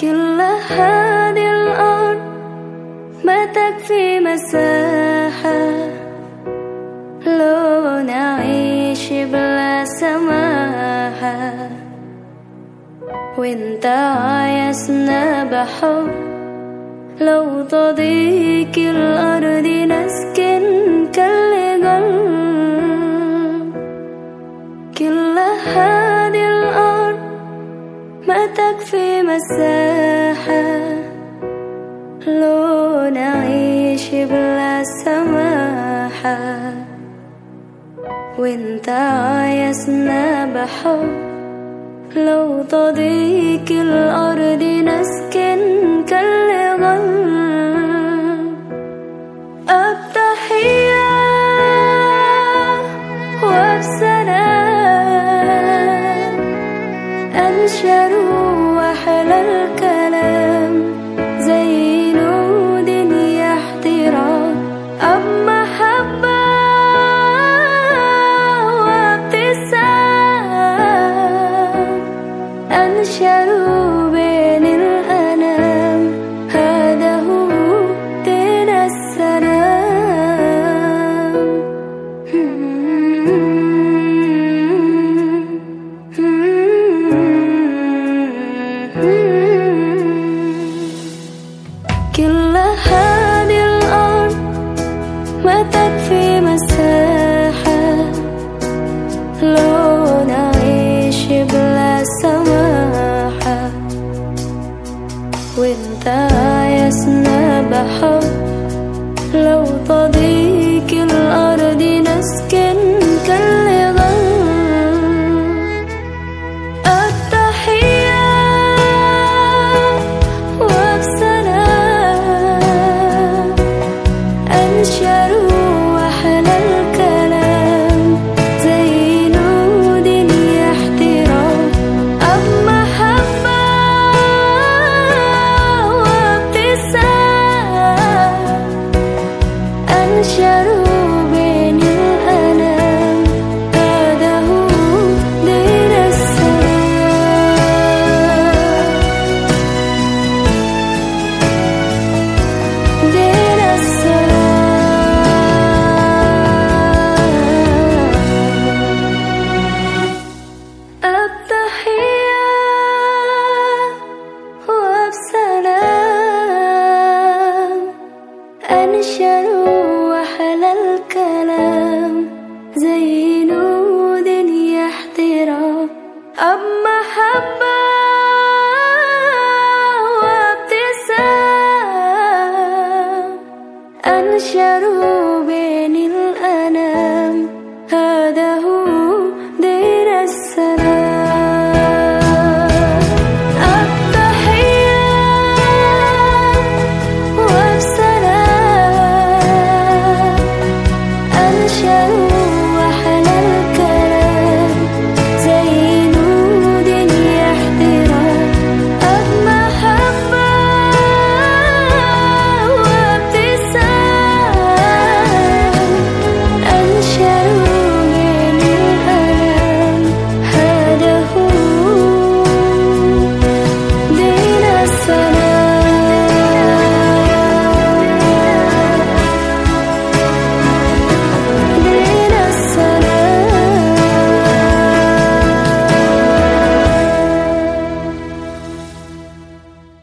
كل هذه الأرض ما تكفي مساحة. لو نعيش بلا سماحة. وإنت عايزنا بحب. لو تضيق الأرض نسكن. مساحة لو نعيش بلا سماحة. وانت عايزنا بحب لو تضيق الأرض كل هذه الأرض ما تكفي مساحة. لو نعيش بلا سماحة. وانت عايزنا بحب 陷入前无。